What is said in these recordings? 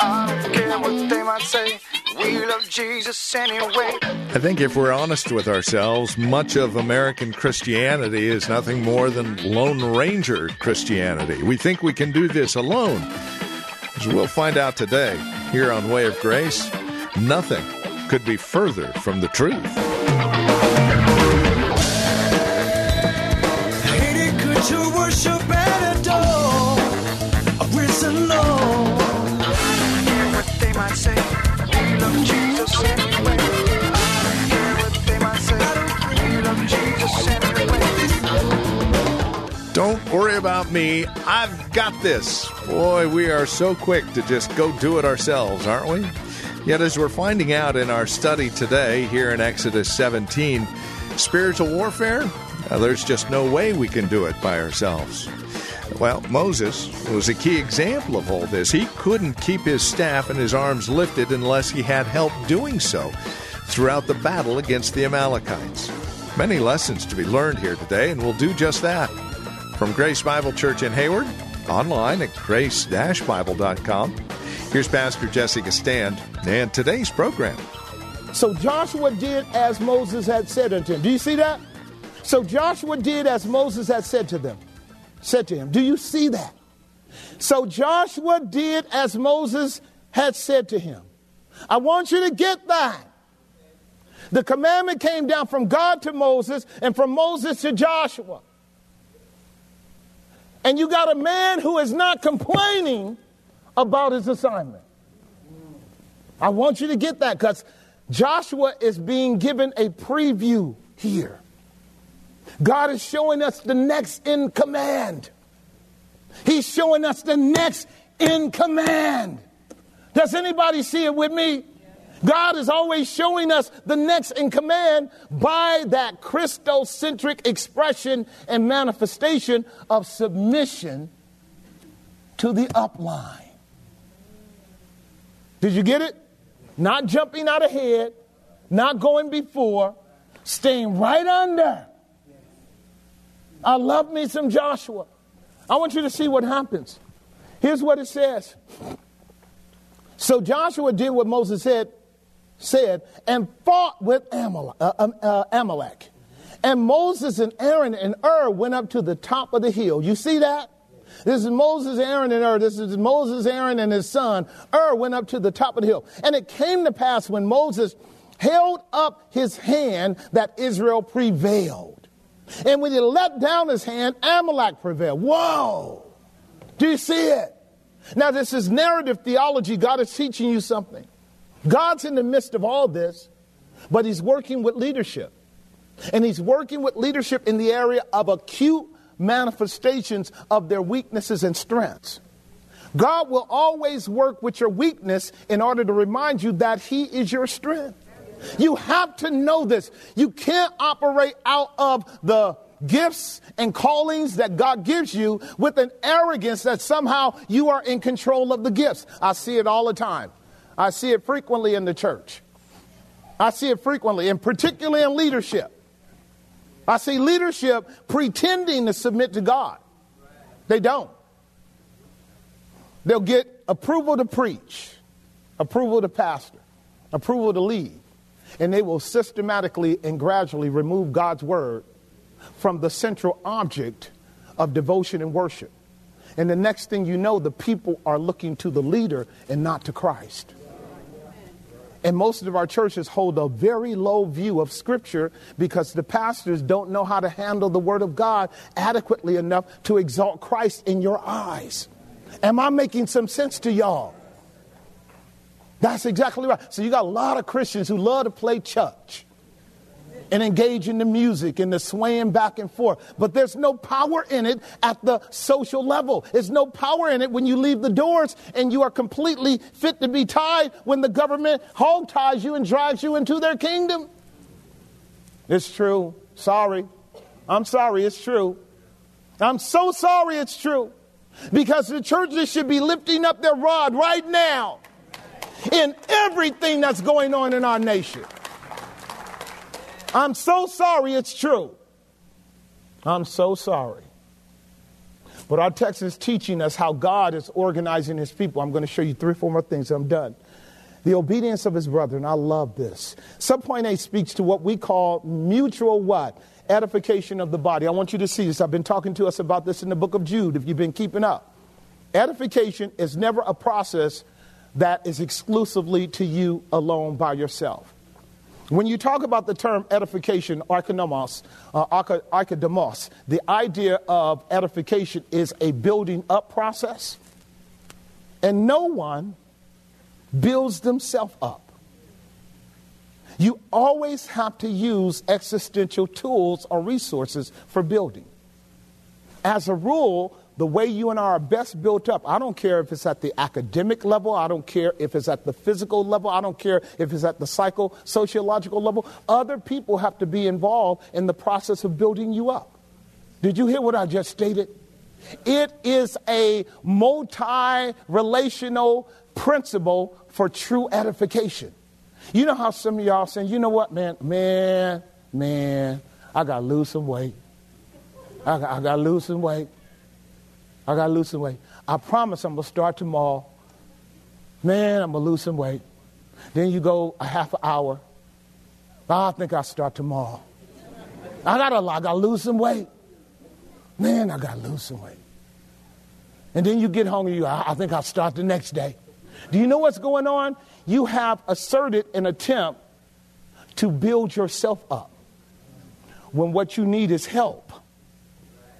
I don't care what they might say. We love Jesus anyway. I think if we're honest with ourselves, much of American Christianity is nothing more than Lone Ranger Christianity. We think we can do this alone. As we'll find out today, here on Way of Grace, nothing could be further from the truth. Me. I've got this. Boy, we are so quick to just go do it ourselves, aren't we? Yet, as we're finding out in our study today here in Exodus 17, spiritual warfare, uh, there's just no way we can do it by ourselves. Well, Moses was a key example of all this. He couldn't keep his staff and his arms lifted unless he had help doing so throughout the battle against the Amalekites. Many lessons to be learned here today, and we'll do just that. From Grace Bible Church in Hayward, online at grace-bible.com. Here's Pastor Jesse Gistand and today's program. So Joshua did as Moses had said unto him. Do you see that? So Joshua did as Moses had said to them. Said to him. Do you see that? So Joshua did as Moses had said to him. I want you to get that. The commandment came down from God to Moses and from Moses to Joshua. And you got a man who is not complaining about his assignment. I want you to get that because Joshua is being given a preview here. God is showing us the next in command. He's showing us the next in command. Does anybody see it with me? God is always showing us the next in command by that Christocentric expression and manifestation of submission to the upline. Did you get it? Not jumping out ahead, not going before, staying right under. I love me some Joshua. I want you to see what happens. Here's what it says. So Joshua did what Moses said, said and fought with Amalek, uh, um, uh, Amalek. And Moses and Aaron and Hur went up to the top of the hill. You see that? This is Moses, Aaron, and Hur. This is Moses, Aaron, and his son. Hur went up to the top of the hill. And it came to pass when Moses held up his hand that Israel prevailed. And when he let down his hand, Amalek prevailed. Whoa! Do you see it? Now, this is narrative theology. God is teaching you something. God's in the midst of all this, but he's working with leadership. And he's working with leadership in the area of acute manifestations of their weaknesses and strengths. God will always work with your weakness in order to remind you that He is your strength. You have to know this. You can't operate out of the gifts and callings that God gives you with an arrogance that somehow you are in control of the gifts. I see it all the time. I see it frequently in the church. I see it frequently, and particularly in leadership. I see leadership pretending to submit to God. They don't. They'll get approval to preach, approval to pastor, approval to lead, and they will systematically and gradually remove God's word from the central object of devotion and worship. And the next thing you know, the people are looking to the leader and not to Christ. And most of our churches hold a very low view of Scripture because the pastors don't know how to handle the Word of God adequately enough to exalt Christ in your eyes. Am I making some sense to y'all? That's exactly right. So you got a lot of Christians who love to play church and engage in the music and the swaying back and forth. But there's no power in it at the social level. There's no power in it when you leave the doors and you are completely fit to be tied when the government hog ties you and drives you into their kingdom. It's true. Sorry. I'm sorry. It's true. I'm so sorry it's true. Because the churches should be lifting up their rod right now in everything that's going on in our nation. I'm so sorry it's true. I'm so sorry. But our text is teaching us how God is organizing his people. I'm going to show you three or four more things. I'm done. The obedience of his brethren. I love this. Subpoint A speaks to what we call mutual what? Edification of the body. I want you to see this. I've been talking to us about this in the book of Jude, if you've been keeping up. Edification is never a process that is exclusively to you alone by yourself. When you talk about the term edification, archinomos, uh, the idea of edification is a building up process. And no one builds themselves up. You always have to use existential tools or resources for building. As a rule, the way you and I are best built up, I don't care if it's at the academic level, I don't care if it's at the physical level, I don't care if it's at the psycho sociological level. Other people have to be involved in the process of building you up. Did you hear what I just stated? It is a multi relational principle for true edification. You know how some of y'all saying, you know what, man, man, man, I got to lose some weight. I I got to lose some weight. I got to lose some weight. I promise I'm going to start tomorrow. Man, I'm going to lose some weight. Then you go a half an hour. I think I'll start tomorrow. I got to I gotta lose some weight. Man, I got to lose some weight. And then you get hungry. you, I, I think I'll start the next day. Do you know what's going on? You have asserted an attempt to build yourself up when what you need is help.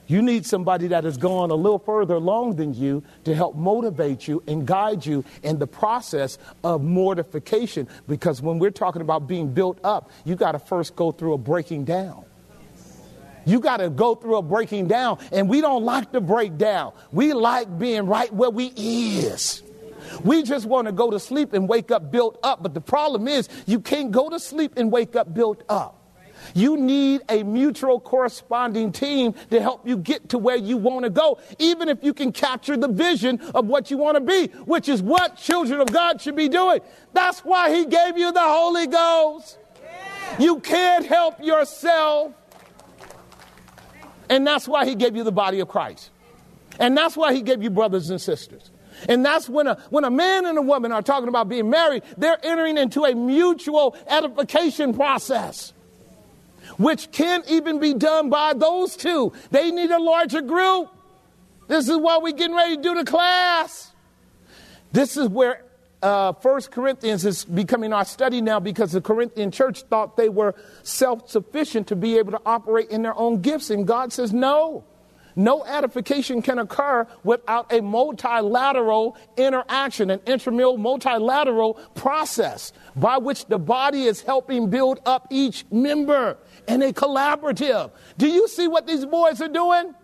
You need somebody that has gone a little further along than you to help motivate you and guide you in the process of mortification. Because when we're talking about being built up, you got to first go through a breaking down. You got to go through a breaking down, and we don't like to break down. We like being right where we is. We just want to go to sleep and wake up built up. But the problem is, you can't go to sleep and wake up built up. You need a mutual corresponding team to help you get to where you want to go, even if you can capture the vision of what you want to be, which is what children of God should be doing. That's why He gave you the Holy Ghost. You can't help yourself. And that's why He gave you the body of Christ. And that's why He gave you brothers and sisters. And that's when a, when a man and a woman are talking about being married, they're entering into a mutual edification process, which can't even be done by those two. They need a larger group. This is why we're getting ready to do the class. This is where uh, First Corinthians is becoming our study now because the Corinthian church thought they were self sufficient to be able to operate in their own gifts. And God says, no. No edification can occur without a multilateral interaction, an intramural multilateral process by which the body is helping build up each member in a collaborative. Do you see what these boys are doing?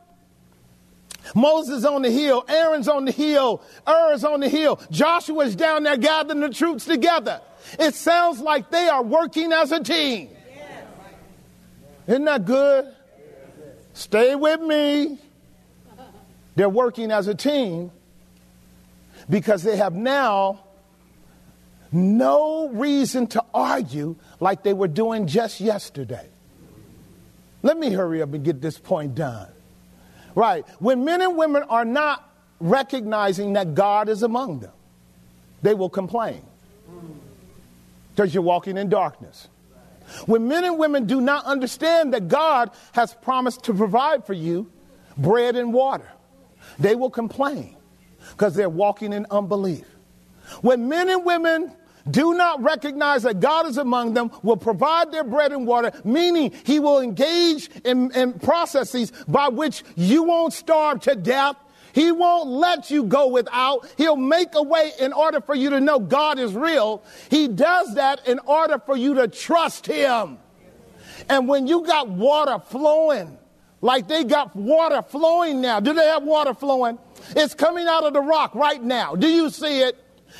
Moses on the hill, Aaron's on the hill, Hur's on the hill, Joshua's down there gathering the troops together. It sounds like they are working as a team. Isn't that good? Stay with me. They're working as a team because they have now no reason to argue like they were doing just yesterday. Let me hurry up and get this point done. Right. When men and women are not recognizing that God is among them, they will complain because you're walking in darkness. When men and women do not understand that God has promised to provide for you bread and water, they will complain because they're walking in unbelief. When men and women do not recognize that God is among them, will provide their bread and water, meaning He will engage in, in processes by which you won't starve to death, he won't let you go without. He'll make a way in order for you to know God is real. He does that in order for you to trust Him. And when you got water flowing, like they got water flowing now, do they have water flowing? It's coming out of the rock right now. Do you see it?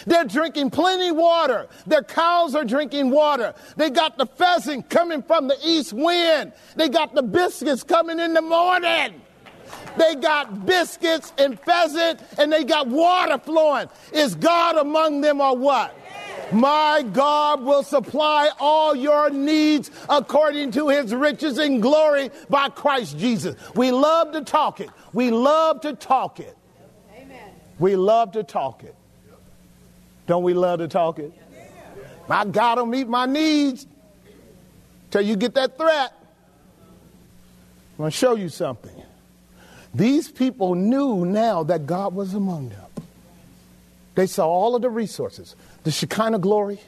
They're drinking plenty water. Their cows are drinking water. They got the pheasant coming from the east wind. They got the biscuits coming in the morning. They got biscuits and pheasant and they got water flowing. Is God among them or what? My God will supply all your needs according to his riches and glory by Christ Jesus. We love to talk it. We love to talk it. Amen. We love to talk it. Don't we love to talk it? My God will meet my needs till you get that threat. I'm going to show you something. These people knew now that God was among them. They saw all of the resources the Shekinah glory,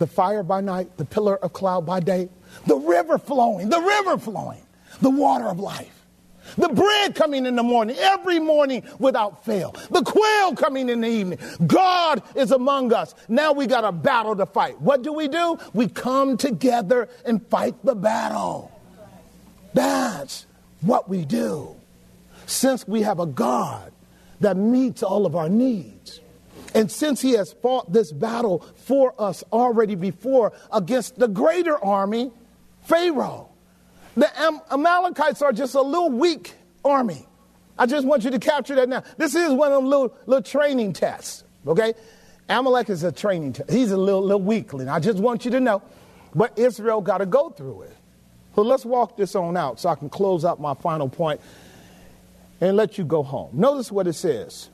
the fire by night, the pillar of cloud by day, the river flowing, the river flowing, the water of life. The bread coming in the morning, every morning without fail. The quail coming in the evening. God is among us. Now we got a battle to fight. What do we do? We come together and fight the battle. That's what we do. Since we have a God that meets all of our needs. And since he has fought this battle for us already before against the greater army, Pharaoh. The Am- Amalekites are just a little weak army. I just want you to capture that now. This is one of them little, little training tests, okay? Amalek is a training test. He's a little, little weakling. I just want you to know. But Israel got to go through it. So let's walk this on out so I can close out my final point and let you go home. Notice what it says.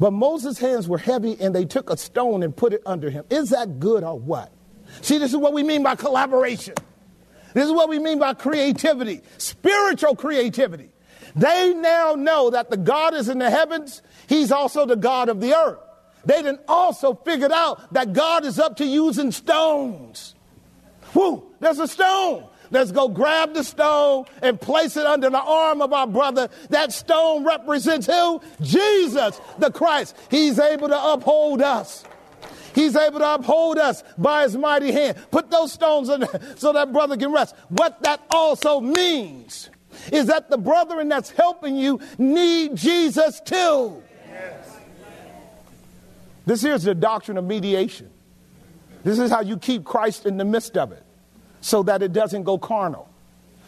But Moses' hands were heavy and they took a stone and put it under him. Is that good or what? See, this is what we mean by collaboration. This is what we mean by creativity, spiritual creativity. They now know that the God is in the heavens, He's also the God of the earth. They then also figured out that God is up to using stones. Whoo, there's a stone. Let's go grab the stone and place it under the arm of our brother. That stone represents who? Jesus, the Christ. He's able to uphold us. He's able to uphold us by his mighty hand. Put those stones in there so that brother can rest. What that also means is that the brethren that's helping you need Jesus too. This here's the doctrine of mediation. This is how you keep Christ in the midst of it so that it doesn't go carnal.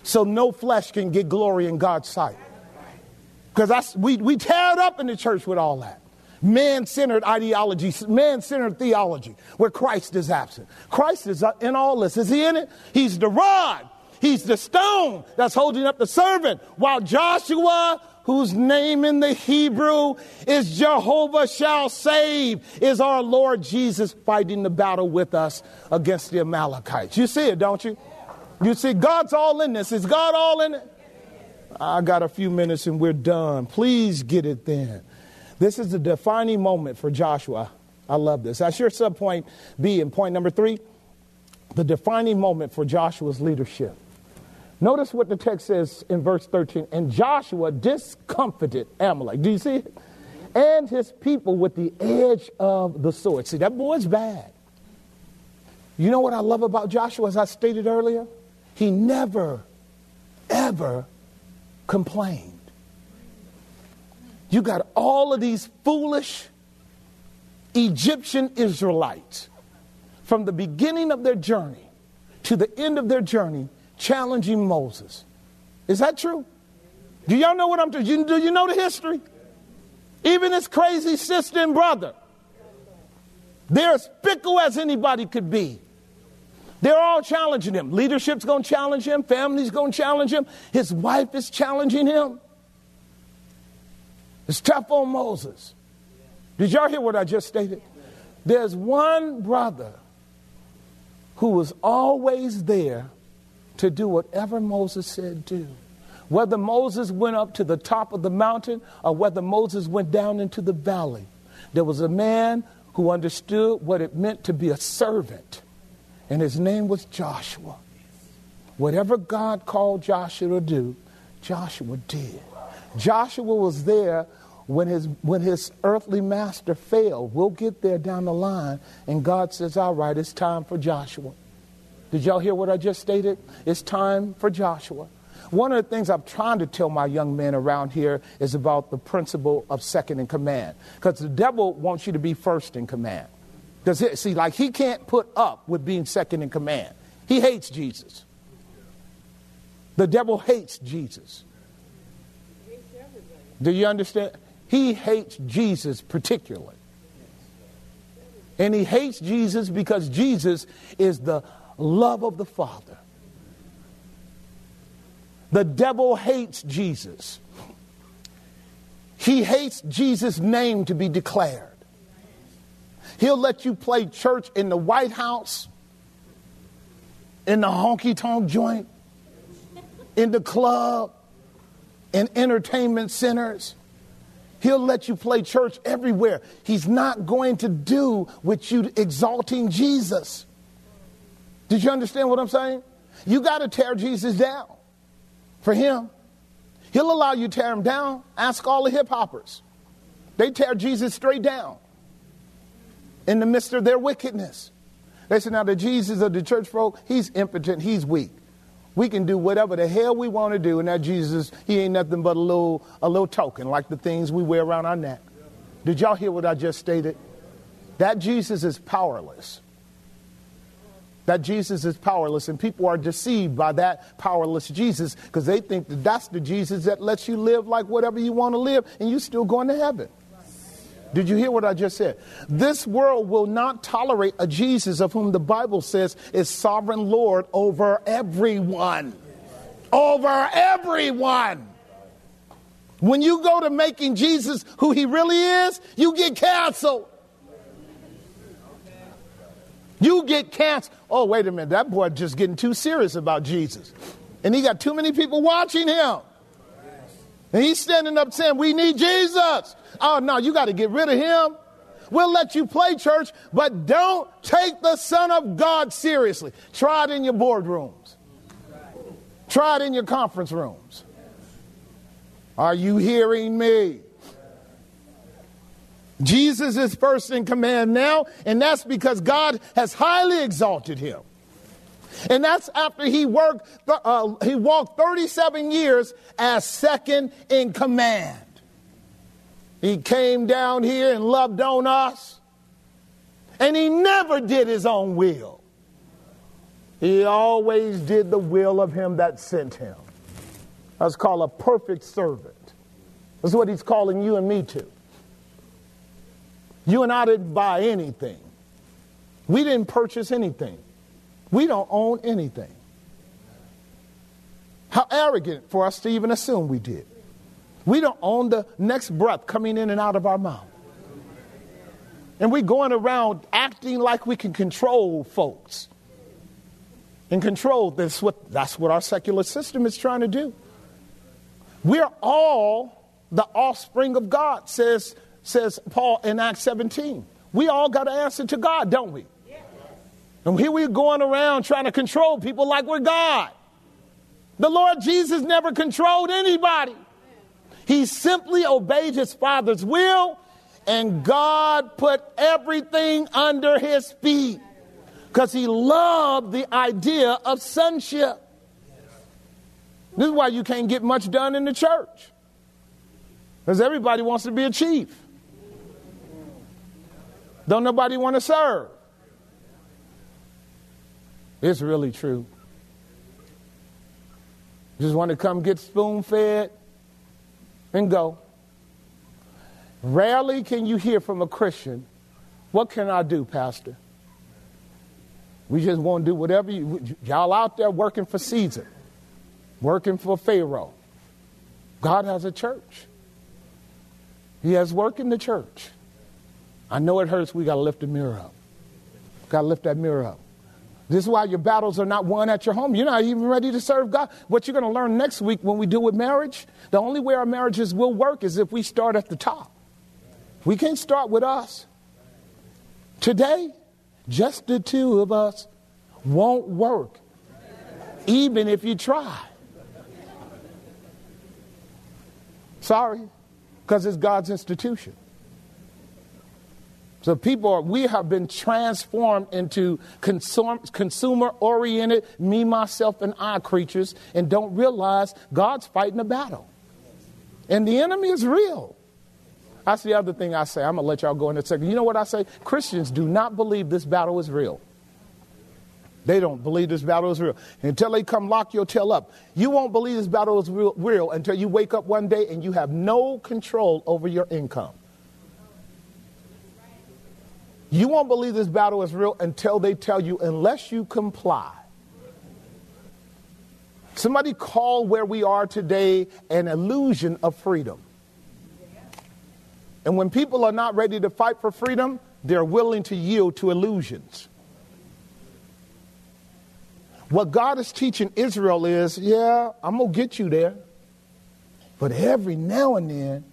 So no flesh can get glory in God's sight. Because we, we tear it up in the church with all that man centered ideology, man centered theology, where Christ is absent. Christ is uh, in all this. Is he in it? He's the rod, he's the stone that's holding up the servant, while Joshua, whose name in the Hebrew is Jehovah shall save, is our Lord Jesus fighting the battle with us against the Amalekites. You see it, don't you? You see, God's all in this. Is God all in it? I got a few minutes and we're done. Please get it then. This is the defining moment for Joshua. I love this. That's your subpoint B. And point number three, the defining moment for Joshua's leadership. Notice what the text says in verse 13. And Joshua discomfited Amalek. Do you see it? And his people with the edge of the sword. See, that boy's bad. You know what I love about Joshua, as I stated earlier? He never, ever complained. You got all of these foolish Egyptian Israelites from the beginning of their journey to the end of their journey challenging Moses. Is that true? Do y'all know what I'm talking? Do you know the history? Even his crazy sister and brother. They're as fickle as anybody could be. They're all challenging him. Leadership's going to challenge him. Family's going to challenge him. His wife is challenging him. It's tough on Moses. Did y'all hear what I just stated? There's one brother who was always there to do whatever Moses said do. Whether Moses went up to the top of the mountain or whether Moses went down into the valley, there was a man who understood what it meant to be a servant, and his name was Joshua. Whatever God called Joshua to do, Joshua did. Joshua was there when his, when his earthly master failed. We'll get there down the line, and God says, All right, it's time for Joshua. Did y'all hear what I just stated? It's time for Joshua. One of the things I'm trying to tell my young men around here is about the principle of second in command. Because the devil wants you to be first in command. It see like he can't put up with being second in command. He hates Jesus. The devil hates Jesus. Do you understand? He hates Jesus particularly. And he hates Jesus because Jesus is the love of the Father. The devil hates Jesus. He hates Jesus' name to be declared. He'll let you play church in the White House, in the honky tonk joint, in the club, in entertainment centers. He'll let you play church everywhere. He's not going to do with you exalting Jesus. Did you understand what I'm saying? You got to tear Jesus down for him. He'll allow you tear him down. Ask all the hip hoppers. They tear Jesus straight down in the midst of their wickedness. They said, now the Jesus of the church folk, he's impotent, he's weak. We can do whatever the hell we want to do, and that Jesus, he ain't nothing but a little, a little token, like the things we wear around our neck. Did y'all hear what I just stated? That Jesus is powerless. That Jesus is powerless, and people are deceived by that powerless Jesus because they think that that's the Jesus that lets you live like whatever you want to live, and you're still going to heaven. Did you hear what I just said? This world will not tolerate a Jesus of whom the Bible says is sovereign Lord over everyone. Over everyone. When you go to making Jesus who he really is, you get canceled. You get canceled. Oh, wait a minute. That boy just getting too serious about Jesus. And he got too many people watching him. And he's standing up saying, We need Jesus. Oh, no, you got to get rid of him. We'll let you play church, but don't take the Son of God seriously. Try it in your boardrooms, try it in your conference rooms. Are you hearing me? Jesus is first in command now, and that's because God has highly exalted him. And that's after he worked, uh, he walked 37 years as second in command. He came down here and loved on us. And he never did his own will. He always did the will of him that sent him. That's called a perfect servant. That's what he's calling you and me to. You and I didn't buy anything. We didn't purchase anything. We don't own anything. How arrogant for us to even assume we did. We don't own the next breath coming in and out of our mouth. And we're going around acting like we can control folks. And control, that's what, that's what our secular system is trying to do. We're all the offspring of God, says, says Paul in Acts 17. We all got to answer to God, don't we? And here we're going around trying to control people like we're God. The Lord Jesus never controlled anybody. He simply obeyed his father's will, and God put everything under his feet because he loved the idea of sonship. This is why you can't get much done in the church because everybody wants to be a chief. Don't nobody want to serve. It's really true. Just want to come get spoon fed and go. Rarely can you hear from a Christian, What can I do, Pastor? We just want to do whatever you, y'all out there working for Caesar, working for Pharaoh. God has a church. He has work in the church. I know it hurts. We got to lift the mirror up. Got to lift that mirror up. This is why your battles are not won at your home. You're not even ready to serve God. What you're going to learn next week when we deal with marriage, the only way our marriages will work is if we start at the top. We can't start with us. Today, just the two of us won't work, even if you try. Sorry, because it's God's institution. So people are, we have been transformed into consumer oriented, me, myself, and I creatures and don't realize God's fighting a battle. And the enemy is real. That's the other thing I say. I'm going to let y'all go in a second. You know what I say? Christians do not believe this battle is real. They don't believe this battle is real. Until they come lock your tail up. You won't believe this battle is real, real until you wake up one day and you have no control over your income. You won't believe this battle is real until they tell you, unless you comply. Somebody call where we are today an illusion of freedom. And when people are not ready to fight for freedom, they're willing to yield to illusions. What God is teaching Israel is, yeah, I'm going to get you there. But every now and then,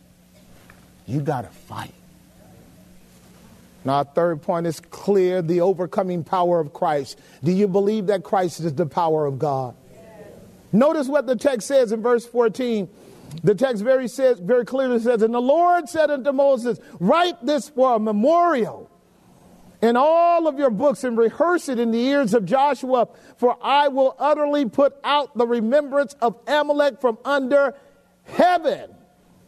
you got to fight. Now, our third point is clear the overcoming power of Christ. Do you believe that Christ is the power of God? Yes. Notice what the text says in verse 14. The text very, says, very clearly says, And the Lord said unto Moses, Write this for a memorial in all of your books and rehearse it in the ears of Joshua, for I will utterly put out the remembrance of Amalek from under heaven.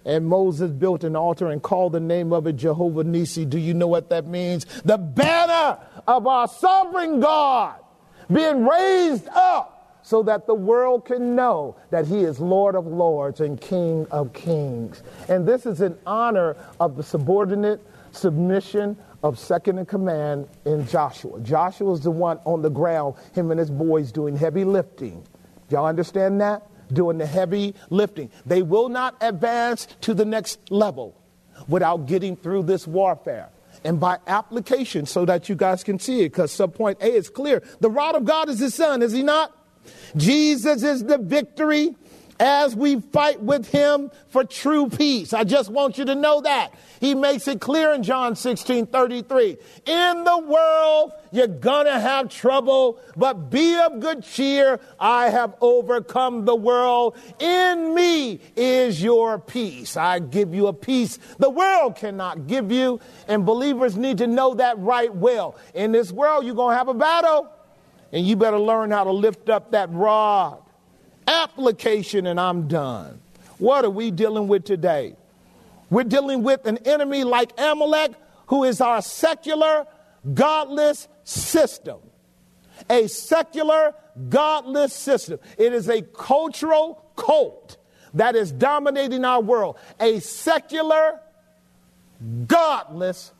And Moses built an altar and called the name of it Jehovah Nissi. Do you know what that means? The banner of our sovereign God being raised up so that the world can know that he is Lord of lords and King of kings. And this is in honor of the subordinate submission of second in command in Joshua. Joshua is the one on the ground, him and his boys doing heavy lifting. Y'all understand that? Doing the heavy lifting. They will not advance to the next level without getting through this warfare. And by application, so that you guys can see it, because subpoint A is clear. The rod of God is his son, is he not? Jesus is the victory as we fight with him for true peace. I just want you to know that. He makes it clear in John 16 33. In the world, you're gonna have trouble, but be of good cheer. I have overcome the world. In me is your peace. I give you a peace the world cannot give you. And believers need to know that right well. In this world, you're gonna have a battle, and you better learn how to lift up that rod application and I'm done. What are we dealing with today? We're dealing with an enemy like Amalek, who is our secular, godless system. A secular, godless system. It is a cultural cult that is dominating our world. A secular, godless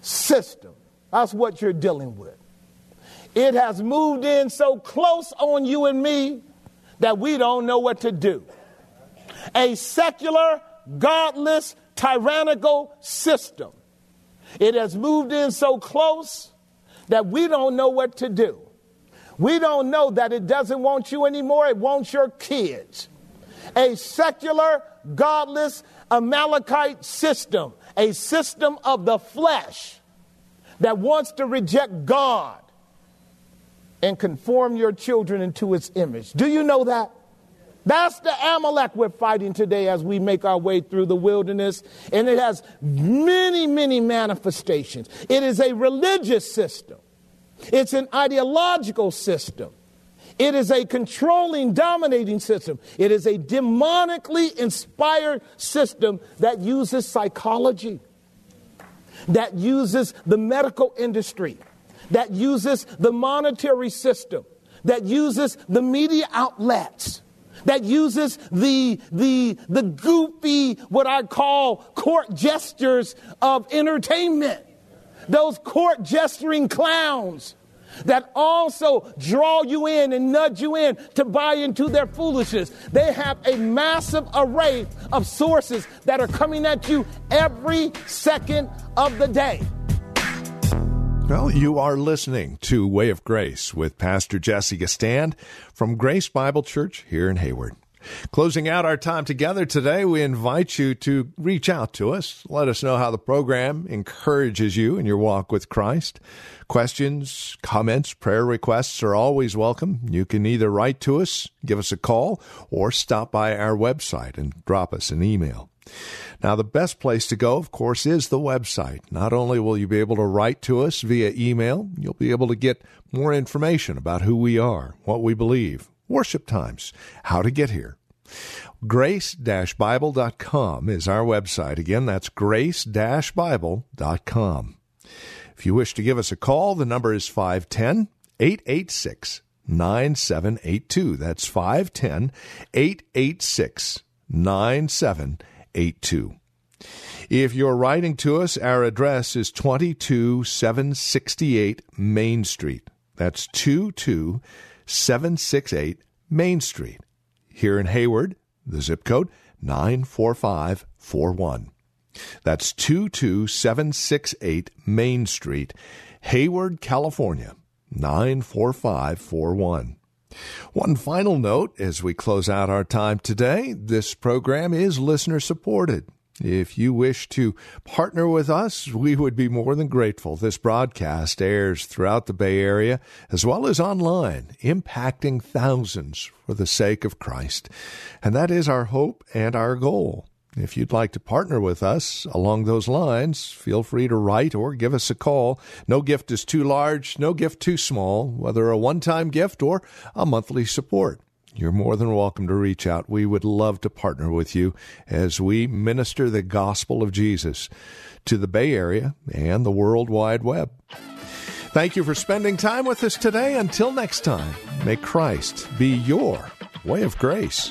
system. That's what you're dealing with. It has moved in so close on you and me that we don't know what to do. A secular, godless, tyrannical system. It has moved in so close that we don't know what to do. We don't know that it doesn't want you anymore, it wants your kids. A secular, godless, Amalekite system, a system of the flesh that wants to reject God and conform your children into its image. Do you know that? That's the Amalek we're fighting today as we make our way through the wilderness. And it has many, many manifestations. It is a religious system, it's an ideological system. It is a controlling, dominating system. It is a demonically inspired system that uses psychology, that uses the medical industry, that uses the monetary system, that uses the media outlets, that uses the, the, the goofy, what I call court gestures of entertainment, those court gesturing clowns that also draw you in and nudge you in to buy into their foolishness. They have a massive array of sources that are coming at you every second of the day. Well, you are listening to Way of Grace with Pastor Jesse Gistand from Grace Bible Church here in Hayward. Closing out our time together today, we invite you to reach out to us. Let us know how the program encourages you in your walk with Christ. Questions, comments, prayer requests are always welcome. You can either write to us, give us a call, or stop by our website and drop us an email. Now, the best place to go, of course, is the website. Not only will you be able to write to us via email, you'll be able to get more information about who we are, what we believe, worship times, how to get here. Grace-Bible.com is our website. Again, that's grace-bible.com. If you wish to give us a call, the number is 510 886 9782. That's 510 886 9782. If you're writing to us, our address is 22768 Main Street. That's 22768 Main Street. Here in Hayward, the zip code 94541. That's 22768 Main Street, Hayward, California 94541. One final note as we close out our time today this program is listener supported. If you wish to partner with us, we would be more than grateful. This broadcast airs throughout the Bay Area as well as online, impacting thousands for the sake of Christ. And that is our hope and our goal. If you'd like to partner with us along those lines, feel free to write or give us a call. No gift is too large, no gift too small, whether a one time gift or a monthly support. You're more than welcome to reach out. We would love to partner with you as we minister the gospel of Jesus to the Bay Area and the World Wide Web. Thank you for spending time with us today. Until next time, may Christ be your way of grace.